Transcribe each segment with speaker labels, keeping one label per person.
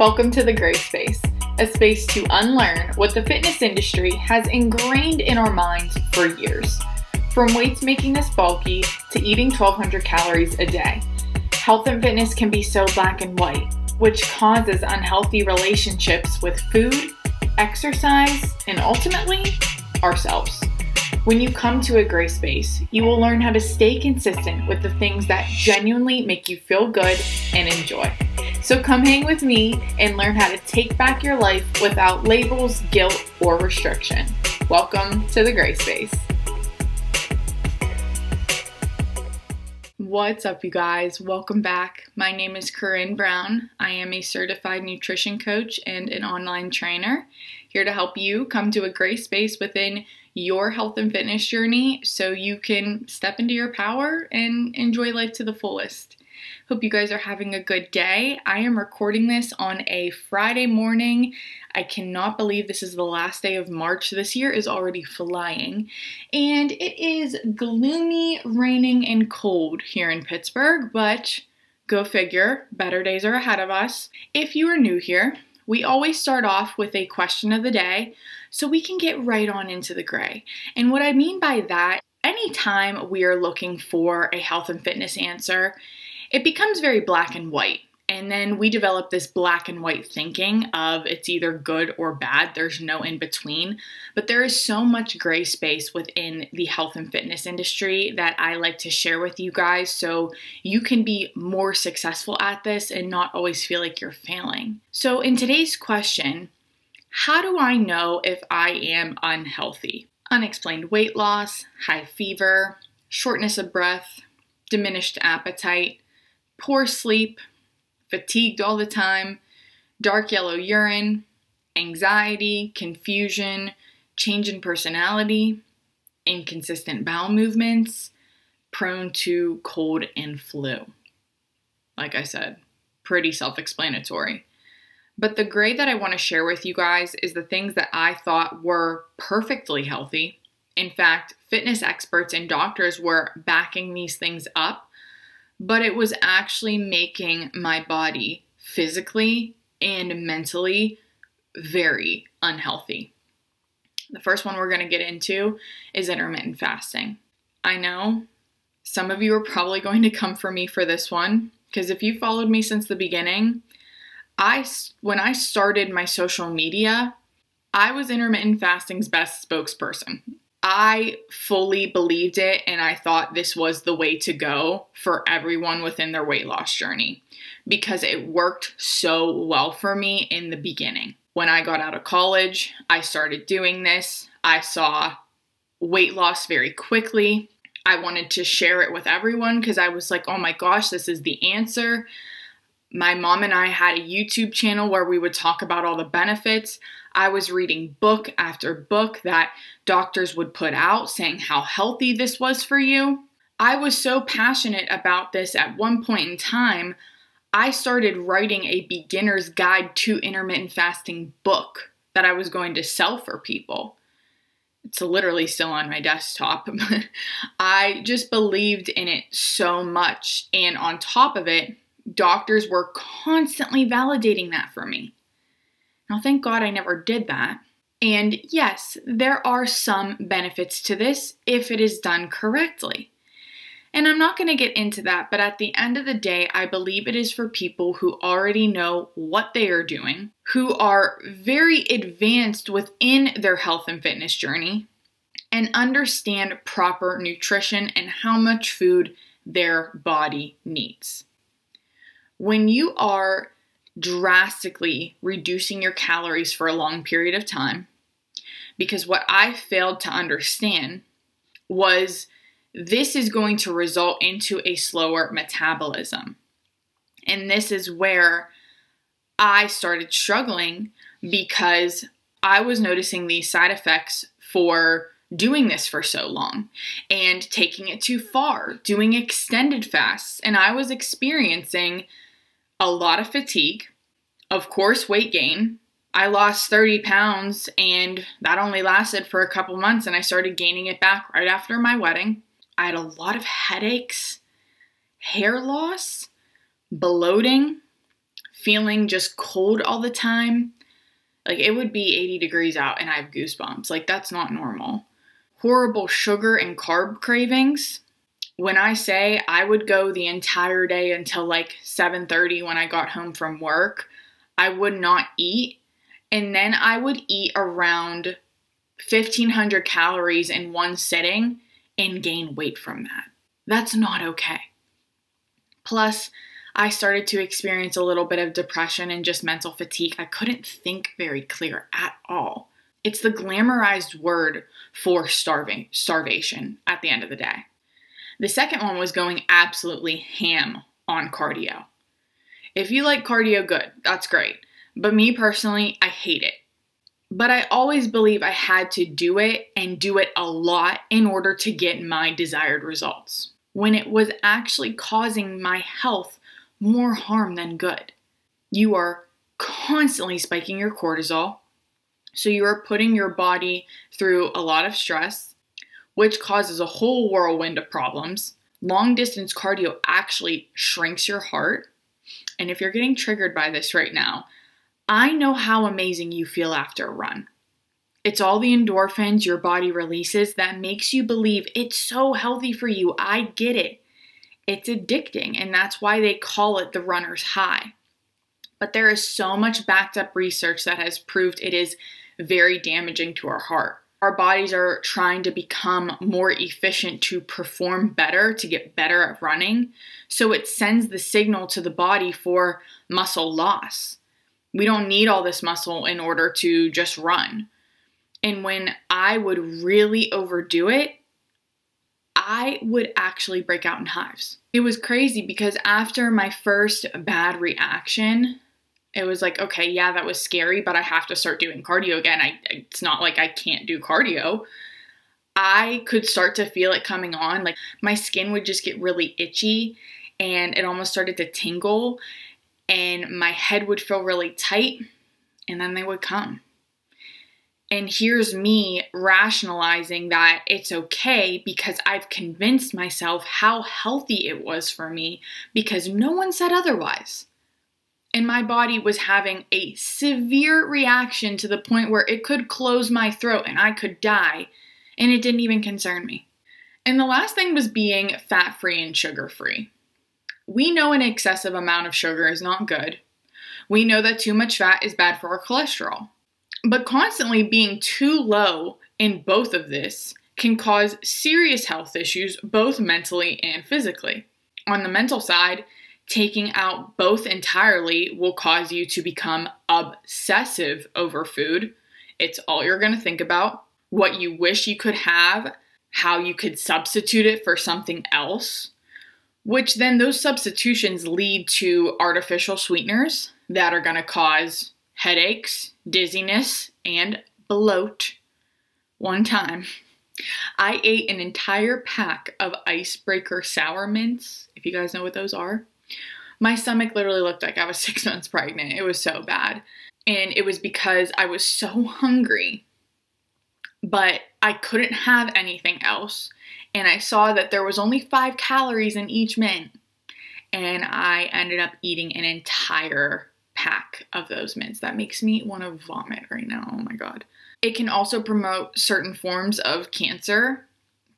Speaker 1: Welcome to the Grey Space, a space to unlearn what the fitness industry has ingrained in our minds for years. From weights making us bulky to eating 1200 calories a day, health and fitness can be so black and white, which causes unhealthy relationships with food, exercise, and ultimately ourselves. When you come to a gray space, you will learn how to stay consistent with the things that genuinely make you feel good and enjoy. So come hang with me and learn how to take back your life without labels, guilt, or restriction. Welcome to the gray space. What's up, you guys? Welcome back. My name is Coryn Brown. I am a certified nutrition coach and an online trainer here to help you come to a gray space within your health and fitness journey so you can step into your power and enjoy life to the fullest. Hope you guys are having a good day. I am recording this on a Friday morning. I cannot believe this is the last day of March. This year is already flying. And it is gloomy, raining, and cold here in Pittsburgh, but go figure, better days are ahead of us. If you are new here, we always start off with a question of the day so we can get right on into the gray. And what I mean by that, anytime we are looking for a health and fitness answer, it becomes very black and white. And then we develop this black and white thinking of it's either good or bad. There's no in between. But there is so much gray space within the health and fitness industry that I like to share with you guys so you can be more successful at this and not always feel like you're failing. So, in today's question, how do I know if I am unhealthy? Unexplained weight loss, high fever, shortness of breath, diminished appetite poor sleep, fatigued all the time, dark yellow urine, anxiety, confusion, change in personality, inconsistent bowel movements, prone to cold and flu. Like I said, pretty self explanatory. But the gray that I want to share with you guys is the things that I thought were perfectly healthy. In fact, fitness experts and doctors were backing these things up but it was actually making my body physically and mentally very unhealthy. The first one we're going to get into is intermittent fasting. I know some of you are probably going to come for me for this one because if you followed me since the beginning, I when I started my social media, I was intermittent fasting's best spokesperson. I fully believed it and I thought this was the way to go for everyone within their weight loss journey because it worked so well for me in the beginning. When I got out of college, I started doing this. I saw weight loss very quickly. I wanted to share it with everyone because I was like, oh my gosh, this is the answer. My mom and I had a YouTube channel where we would talk about all the benefits. I was reading book after book that doctors would put out saying how healthy this was for you. I was so passionate about this at one point in time, I started writing a beginner's guide to intermittent fasting book that I was going to sell for people. It's literally still on my desktop, I just believed in it so much. And on top of it, doctors were constantly validating that for me. Now, thank God I never did that. And yes, there are some benefits to this if it is done correctly. And I'm not going to get into that, but at the end of the day, I believe it is for people who already know what they are doing, who are very advanced within their health and fitness journey, and understand proper nutrition and how much food their body needs. When you are drastically reducing your calories for a long period of time. Because what I failed to understand was this is going to result into a slower metabolism. And this is where I started struggling because I was noticing these side effects for doing this for so long and taking it too far, doing extended fasts. And I was experiencing a lot of fatigue, of course, weight gain. I lost 30 pounds and that only lasted for a couple months and I started gaining it back right after my wedding. I had a lot of headaches, hair loss, bloating, feeling just cold all the time. Like it would be 80 degrees out and I have goosebumps. Like that's not normal. Horrible sugar and carb cravings. When I say I would go the entire day until like 7:30 when I got home from work, I would not eat and then I would eat around 1500 calories in one sitting and gain weight from that. That's not okay. Plus, I started to experience a little bit of depression and just mental fatigue. I couldn't think very clear at all. It's the glamorized word for starving, starvation at the end of the day. The second one was going absolutely ham on cardio. If you like cardio, good, that's great. But me personally, I hate it. But I always believe I had to do it and do it a lot in order to get my desired results, when it was actually causing my health more harm than good. You are constantly spiking your cortisol, so you are putting your body through a lot of stress, which causes a whole whirlwind of problems. Long distance cardio actually shrinks your heart. And if you're getting triggered by this right now, I know how amazing you feel after a run. It's all the endorphins your body releases that makes you believe it's so healthy for you. I get it. It's addicting, and that's why they call it the runner's high. But there is so much backed up research that has proved it is very damaging to our heart. Our bodies are trying to become more efficient to perform better, to get better at running. So it sends the signal to the body for muscle loss. We don't need all this muscle in order to just run. And when I would really overdo it, I would actually break out in hives. It was crazy because after my first bad reaction, it was like, okay, yeah, that was scary, but I have to start doing cardio again. I it's not like I can't do cardio. I could start to feel it coming on. Like my skin would just get really itchy and it almost started to tingle and my head would feel really tight, and then they would come. And here's me rationalizing that it's okay because I've convinced myself how healthy it was for me because no one said otherwise. And my body was having a severe reaction to the point where it could close my throat and I could die, and it didn't even concern me. And the last thing was being fat free and sugar free. We know an excessive amount of sugar is not good. We know that too much fat is bad for our cholesterol. But constantly being too low in both of this can cause serious health issues, both mentally and physically. On the mental side, taking out both entirely will cause you to become obsessive over food. It's all you're going to think about, what you wish you could have, how you could substitute it for something else which then those substitutions lead to artificial sweeteners that are going to cause headaches, dizziness, and bloat. One time, I ate an entire pack of icebreaker sour mints, if you guys know what those are. My stomach literally looked like I was six months pregnant. It was so bad. And it was because I was so hungry, but I couldn't have anything else and I saw that there was only five calories in each mint. And I ended up eating an entire pack of those mints. That makes me want to vomit right now. Oh my god. It can also promote certain forms of cancer,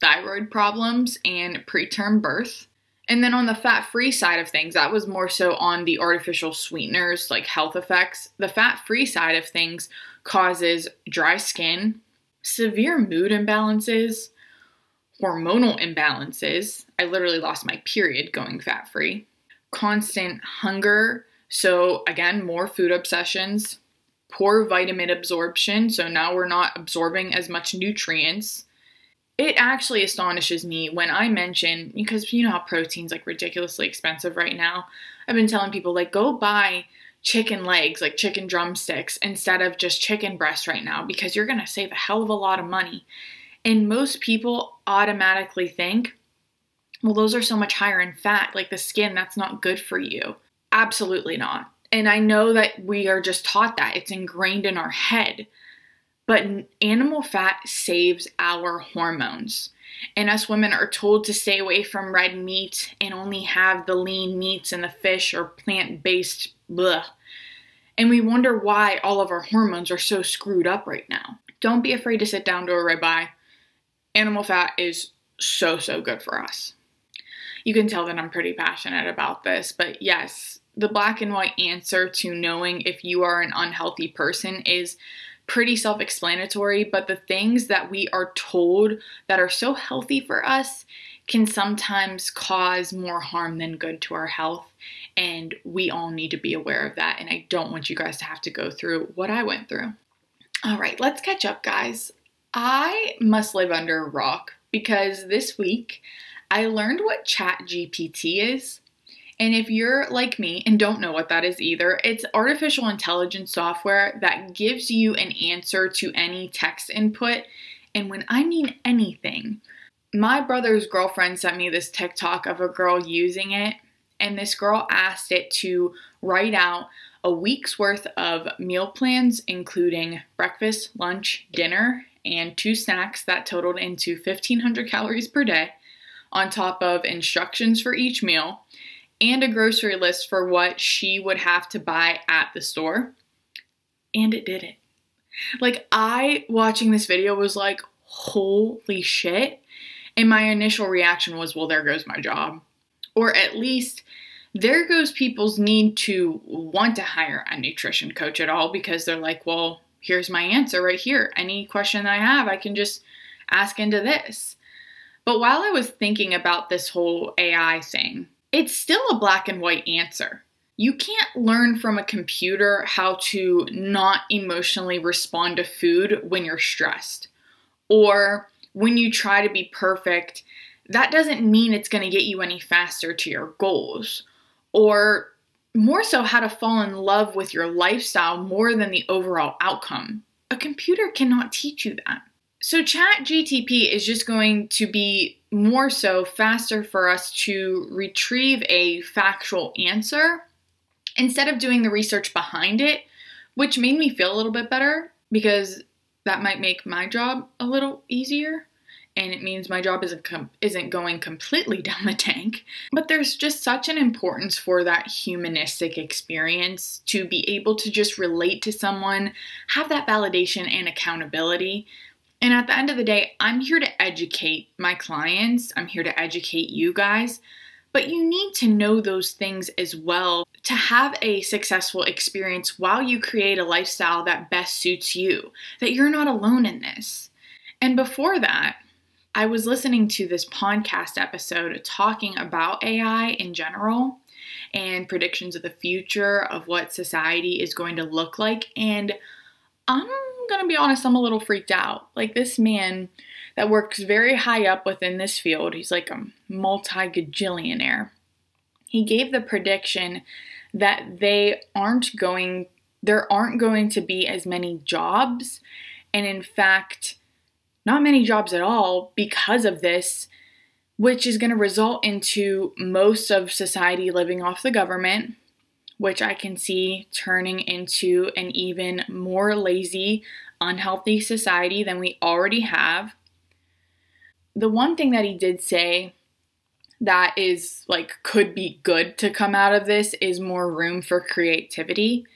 Speaker 1: thyroid problems, and preterm birth. And then on the fat free side of things, that was more so on the artificial sweeteners, like health effects. The fat free side of things causes dry skin, severe mood imbalances, hormonal imbalances. I literally lost my period going fat free, constant hunger. So, again, more food obsessions, poor vitamin absorption. So now we're not absorbing as much nutrients. It actually astonishes me when I mention, because you know how protein's like ridiculously expensive right now. I've been telling people, like, go buy chicken legs, like chicken drumsticks, instead of just chicken breast right now, because you're gonna save a hell of a lot of money. And most people automatically think, well, those are so much higher in fat, like the skin, that's not good for you. Absolutely not. And I know that we are just taught that, it's ingrained in our head. But animal fat saves our hormones. And us women are told to stay away from red meat and only have the lean meats and the fish or plant based blah. And we wonder why all of our hormones are so screwed up right now. Don't be afraid to sit down to a ribeye. Animal fat is so, so good for us. You can tell that I'm pretty passionate about this, but yes, the black and white answer to knowing if you are an unhealthy person is pretty self explanatory, but the things that we are told that are so healthy for us can sometimes cause more harm than good to our health. And we all need to be aware of that. And I don't want you guys to have to go through what I went through. All right, let's catch up, guys. I must live under a rock because this week I learned what Chat GPT is. And if you're like me and don't know what that is either, it's artificial intelligence software that gives you an answer to any text input. And when I mean anything, my brother's girlfriend sent me this TikTok of a girl using it, and this girl asked it to write out a week's worth of meal plans, including breakfast, lunch, dinner, and two snacks that totaled into 1500 calories per day, on top of instructions for each meal and a grocery list for what she would have to buy at the store. And it did it. Like, I watching this video was like, holy shit. And my initial reaction was, well, there goes my job. Or at least, there goes people's need to want to hire a nutrition coach at all because they're like, well, here's my answer right here. Any question I have, I can just ask into this. But while I was thinking about this whole AI thing, it's still a black and white answer. You can't learn from a computer how to not emotionally respond to food when you're stressed or when you try to be perfect. That doesn't mean it's going to get you any faster to your goals or more so how to fall in love with your lifestyle more than the overall outcome. A computer cannot teach you that. So, Chat GTP is just going to be more so faster for us to retrieve a factual answer instead of doing the research behind it, which made me feel a little bit better because that might make my job a little easier. And it means my job isn't com- isn't going completely down the tank. But there's just such an importance for that humanistic experience to be able to just relate to someone have that validation and accountability and at the end of the day, I'm here to educate my clients, I'm here to educate you guys. But you need to know those things as well to have a successful experience while you create a lifestyle that best suits you, that you're not alone in this. And before that, I was listening to this podcast episode talking about AI in general and predictions of the future of what society is going to look like. And I'm gonna be honest, I'm a little freaked out. Like this man that works very high up within this field, he's like a multi gajillionaire. He gave the prediction that they aren't going, there aren't going to be as many jobs, and in fact, not many jobs at all because of this, which is going to result into most of society living off the government which I can see turning into an even more lazy, unhealthy society than we already have. The one thing that he did say that is like could be good to come out of this is more room for creativity.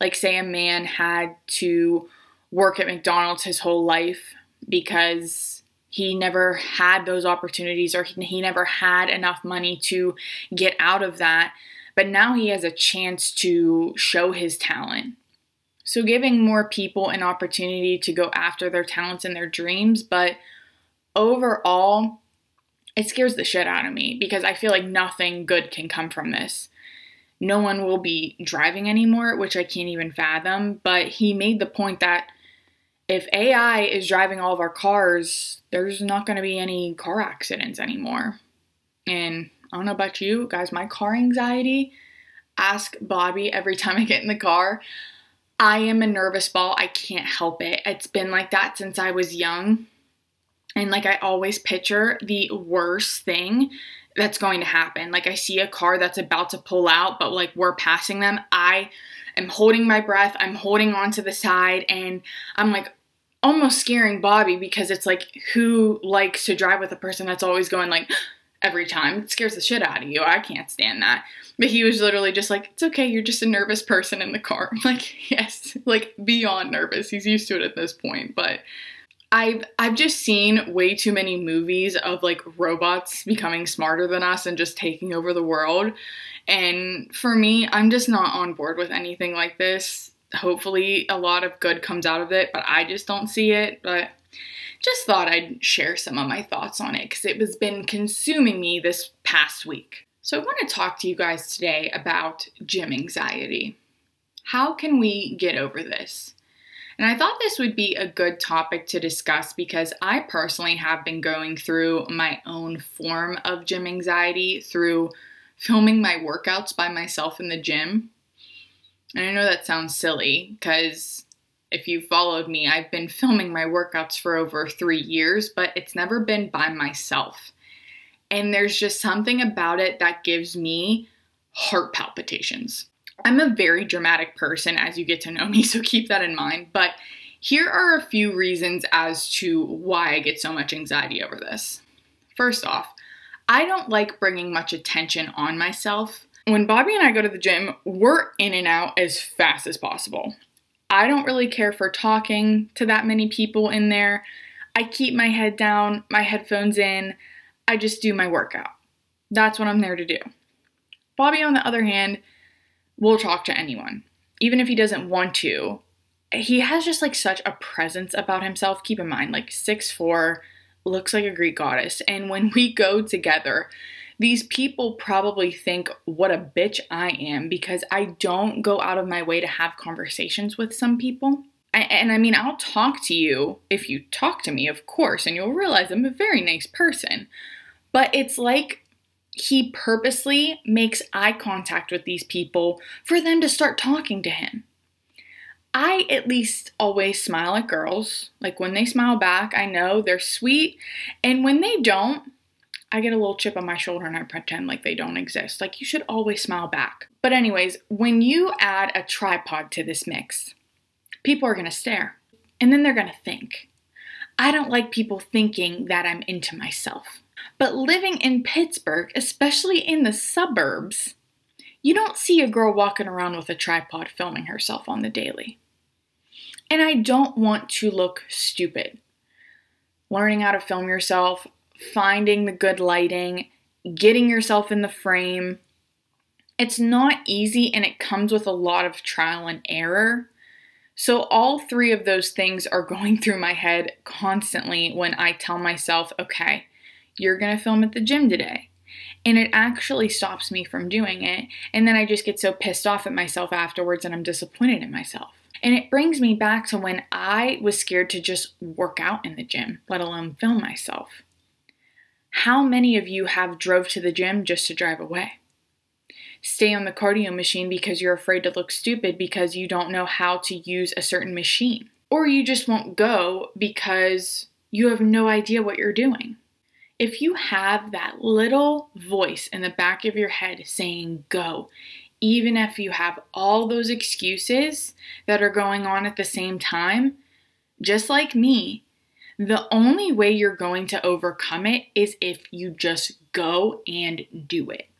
Speaker 1: Like, say a man had to work at McDonald's his whole life because he never had those opportunities or he never had enough money to get out of that but now he has a chance to show his talent. So, giving more people an opportunity to go after their talents and their dreams, but overall, it scares the shit out of me because I feel like nothing good can come from this. No one will be driving anymore, which I can't even fathom. But he made the point that if AI is driving all of our cars, there's not going to be any car accidents anymore. And I don't know about you guys, my car anxiety, ask Bobby every time I get in the car. I am a nervous ball. I can't help it. It's been like that since I was young. And like I always picture the worst thing that's going to happen. Like I see a car that's about to pull out, but like we're passing them. I am holding my breath. I'm holding on to the side and I'm like almost scaring Bobby because it's like who likes to drive with a person that's always going like every time. It scares the shit out of you. I can't stand that. But he was literally just like, it's okay, you're just a nervous person in the car. I'm like, yes, like beyond nervous. He's used to it at this point. But I've I've just seen way too many movies of like robots becoming smarter than us and just taking over the world. And for me, I'm just not on board with anything like this. Hopefully a lot of good comes out of it, but I just don't see it. But just thought I'd share some of my thoughts on it because it has been consuming me this past week. So I want to talk to you guys today about gym anxiety. How can we get over this? And I thought this would be a good topic to discuss because I personally have been going through my own form of gym anxiety through filming my workouts by myself in the gym. And I know that sounds silly because if you followed me, I've been filming my workouts for over three years, but it's never been by myself. And there's just something about it that gives me heart palpitations. I'm a very dramatic person as you get to know me, so keep that in mind. But here are a few reasons as to why I get so much anxiety over this. First off, I don't like bringing much attention on myself. When Bobby and I go to the gym, we're in and out as fast as possible. I don't really care for talking to that many people in there. I keep my head down, my headphones in, I just do my workout. That's what I'm there to do. Bobby, on the other hand, will talk to anyone, even if he doesn't want to. He has just like such a presence about himself. Keep in mind, like six four, looks like a Greek goddess. And when we go together, these people probably think what a bitch I am because I don't go out of my way to have conversations with some people. I, and I mean, I'll talk to you if you talk to me, of course, and you'll realize I'm a very nice person. But it's like he purposely makes eye contact with these people for them to start talking to him. I at least always smile at girls. Like when they smile back, I know they're sweet. And when they don't, I get a little chip on my shoulder and I pretend like they don't exist. Like, you should always smile back. But, anyways, when you add a tripod to this mix, people are gonna stare and then they're gonna think. I don't like people thinking that I'm into myself. But living in Pittsburgh, especially in the suburbs, you don't see a girl walking around with a tripod filming herself on the daily. And I don't want to look stupid. Learning how to film yourself, finding the good lighting, getting yourself in the frame. It's not easy and it comes with a lot of trial and error. So, all three of those things are going through my head constantly when I tell myself, okay, you're gonna film at the gym today. And it actually stops me from doing it. And then I just get so pissed off at myself afterwards and I'm disappointed in myself. And it brings me back to when I was scared to just work out in the gym, let alone film myself. How many of you have drove to the gym just to drive away? Stay on the cardio machine because you're afraid to look stupid because you don't know how to use a certain machine. Or you just won't go because you have no idea what you're doing. If you have that little voice in the back of your head saying go, even if you have all those excuses that are going on at the same time, just like me, the only way you're going to overcome it is if you just go and do it.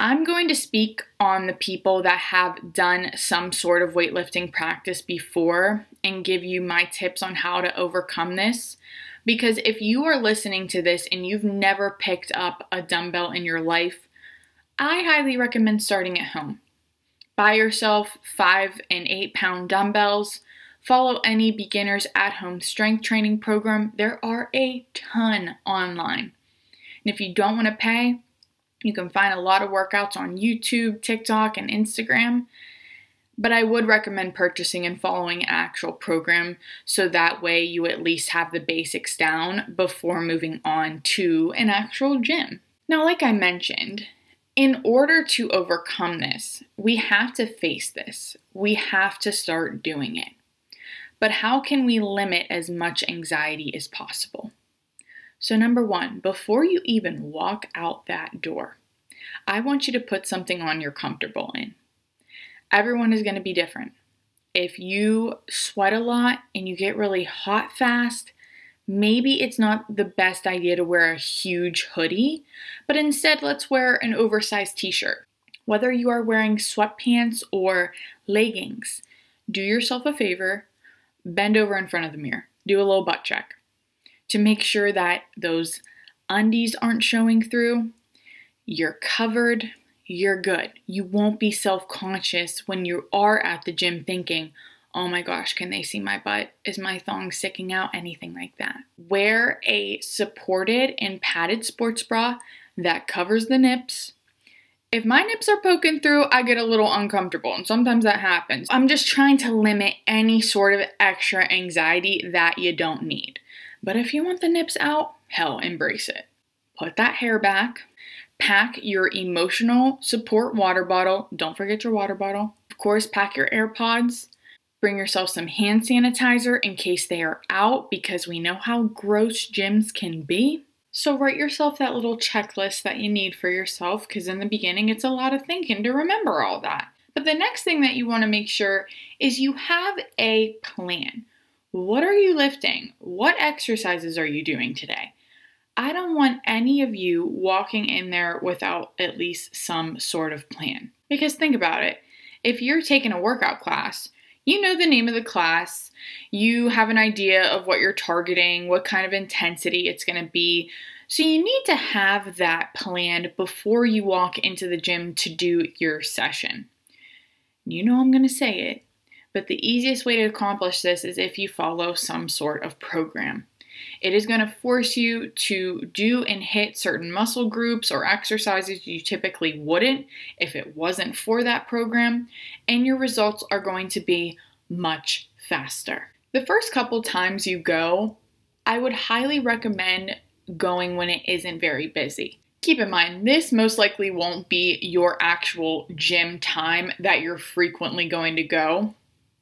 Speaker 1: I'm going to speak on the people that have done some sort of weightlifting practice before and give you my tips on how to overcome this. Because if you are listening to this and you've never picked up a dumbbell in your life, I highly recommend starting at home. Buy yourself five and eight pound dumbbells Follow any beginner's at home strength training program. There are a ton online. And if you don't want to pay, you can find a lot of workouts on YouTube, TikTok, and Instagram. But I would recommend purchasing and following an actual program so that way you at least have the basics down before moving on to an actual gym. Now, like I mentioned, in order to overcome this, we have to face this. We have to start doing it. But how can we limit as much anxiety as possible? So, number one, before you even walk out that door, I want you to put something on you're comfortable in. Everyone is going to be different. If you sweat a lot and you get really hot fast, maybe it's not the best idea to wear a huge hoodie, but instead let's wear an oversized t shirt. Whether you are wearing sweatpants or leggings, do yourself a favor, bend over in front of the mirror, do a little butt check to make sure that those undies aren't showing through. You're covered, you're good. You won't be self conscious when you are at the gym thinking, oh my gosh, can they see my butt? Is my thong sticking out? Anything like that. Wear a supported and padded sports bra that covers the nips. If my nips are poking through, I get a little uncomfortable, and sometimes that happens. I'm just trying to limit any sort of extra anxiety that you don't need. But if you want the nips out, hell, embrace it. Put that hair back. Pack your emotional support water bottle. Don't forget your water bottle. Of course, pack your AirPods Bring yourself some hand sanitizer in case they are out because we know how gross gyms can be. So, write yourself that little checklist that you need for yourself because in the beginning it's a lot of thinking to remember all that. But the next thing that you want to make sure is you have a plan. What are you lifting? What exercises are you doing today? I don't want any of you walking in there without at least some sort of plan. Because think about it if you're taking a workout class, you know the name of the class, you have an idea of what you're targeting, what kind of intensity it's going to be. So you need to have that planned before you walk into the gym to do your session. You know I'm going to say it, but the easiest way to accomplish this is if you follow some sort of program. It is going to force you to do and hit certain muscle groups or exercises you typically wouldn't if it wasn't for that program, and your results are going to be much faster. The first couple times you go, I would highly recommend going when it isn't very busy. Keep in mind, this most likely won't be your actual gym time that you're frequently going to go.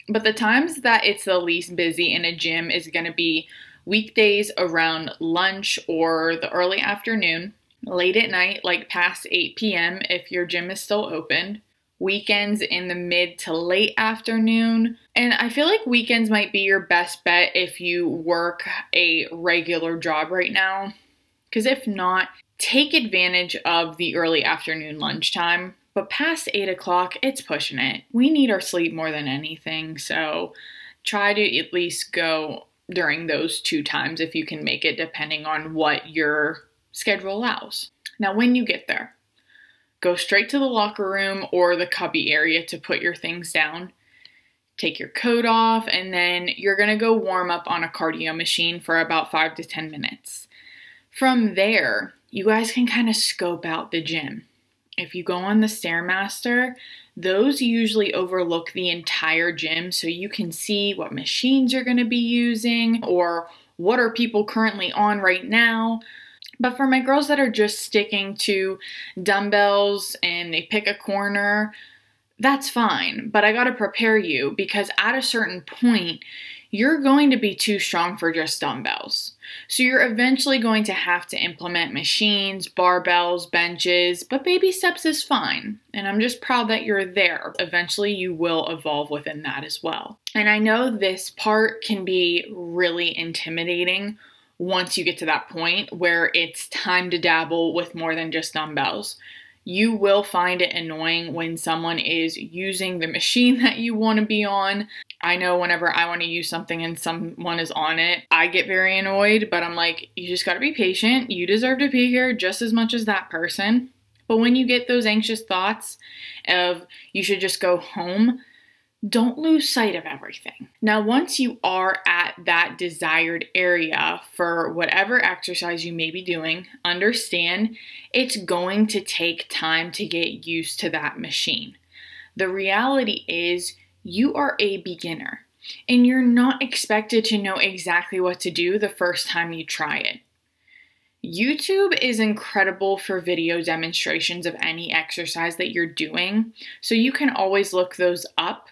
Speaker 1: But the times that it's the least busy in a gym is going to be weekdays around lunch or the early afternoon, late at night, like past 8 p.m. if your gym is still open, weekends in the mid to late afternoon. And I feel like weekends might be your best bet if you work a regular job right now. Because if not, take advantage of the early afternoon lunchtime. But past 8 o'clock, it's pushing it. We need our sleep more than anything. So try to at least go during those two times if you can make it, depending on what your schedule allows. Now, when you get there, go straight to the locker room or the cubby area to put your things down. Take your coat off, and then you're gonna go warm up on a cardio machine for about five to 10 minutes. From there, you guys can kind of scope out the gym. If you go on the Stairmaster, those usually overlook the entire gym so you can see what machines you're going to be using or what are people currently on right now. But for my girls that are just sticking to dumbbells and they pick a corner, that's fine. But I got to prepare you because at a certain point, you're going to be too strong for just dumbbells. So you're eventually going to have to implement machines, barbells, benches, but baby steps is fine. And I'm just proud that you're there. Eventually you will evolve within that as well. And I know this part can be really intimidating once you get to that point where it's time to dabble with more than just dumbbells you will find it annoying when someone is using the machine that you want to be on. I know whenever I want to use something and someone is on it, I get very annoyed, but I'm like, you just got to be patient. You deserve to be here just as much as that person. But when you get those anxious thoughts of you should just go home, don't lose sight of everything. Now, once you are at that desired area for whatever exercise you may be doing, understand it's going to take time to get used to that machine. The reality is, you are a beginner and you're not expected to know exactly what to do the first time you try it. YouTube is incredible for video demonstrations of any exercise that you're doing, so you can always look those up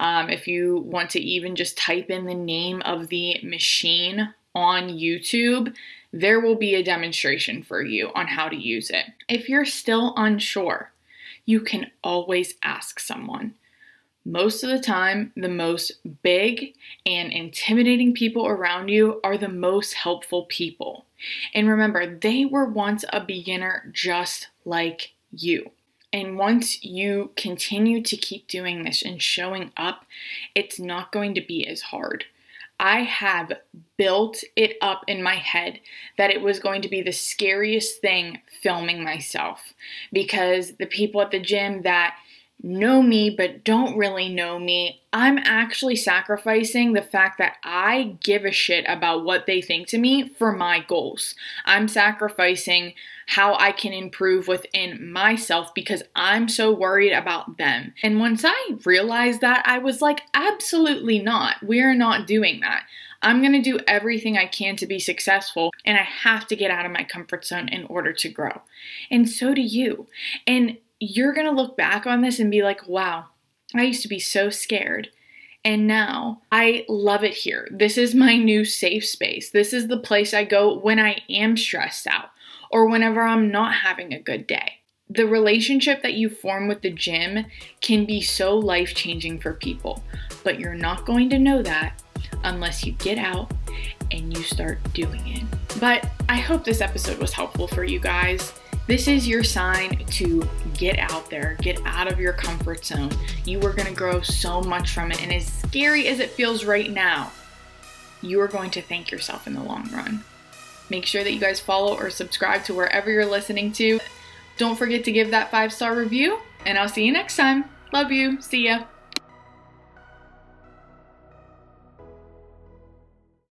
Speaker 1: um, if you want to even just type in the name of the machine on YouTube, there will be a demonstration for you on how to use it. If you're still unsure, you can always ask someone. Most of the time, the most big and intimidating people around you are the most helpful people. And remember, they were once a beginner just like you. And once you continue to keep doing this and showing up, it's not going to be as hard. I have built it up in my head that it was going to be the scariest thing filming myself because the people at the gym that know me but don't really know me, I'm actually sacrificing the fact that I give a shit about what they think to me for my goals. I'm sacrificing how I can improve within myself because I'm so worried about them. And once I realized that, I was like, absolutely not. We're not doing that. I'm going to do everything I can to be successful, and I have to get out of my comfort zone in order to grow. And so do you. And you're going to look back on this and be like, wow, I used to be so scared. And now I love it here. This is my new safe space. This is the place I go when I am stressed out or whenever I'm not having a good day. The relationship that you form with the gym can be so life changing for people, but you're not going to know that unless you get out and you start doing it. But I hope this episode was helpful for you guys. This is your sign to get out there, get out of your comfort zone. You are going to grow so much from it. And as scary as it feels right now, you are going to thank yourself in the long run. Make sure that you guys follow or subscribe to wherever you're listening to. Don't forget to give that five star review, and I'll see you next time. Love you. See ya.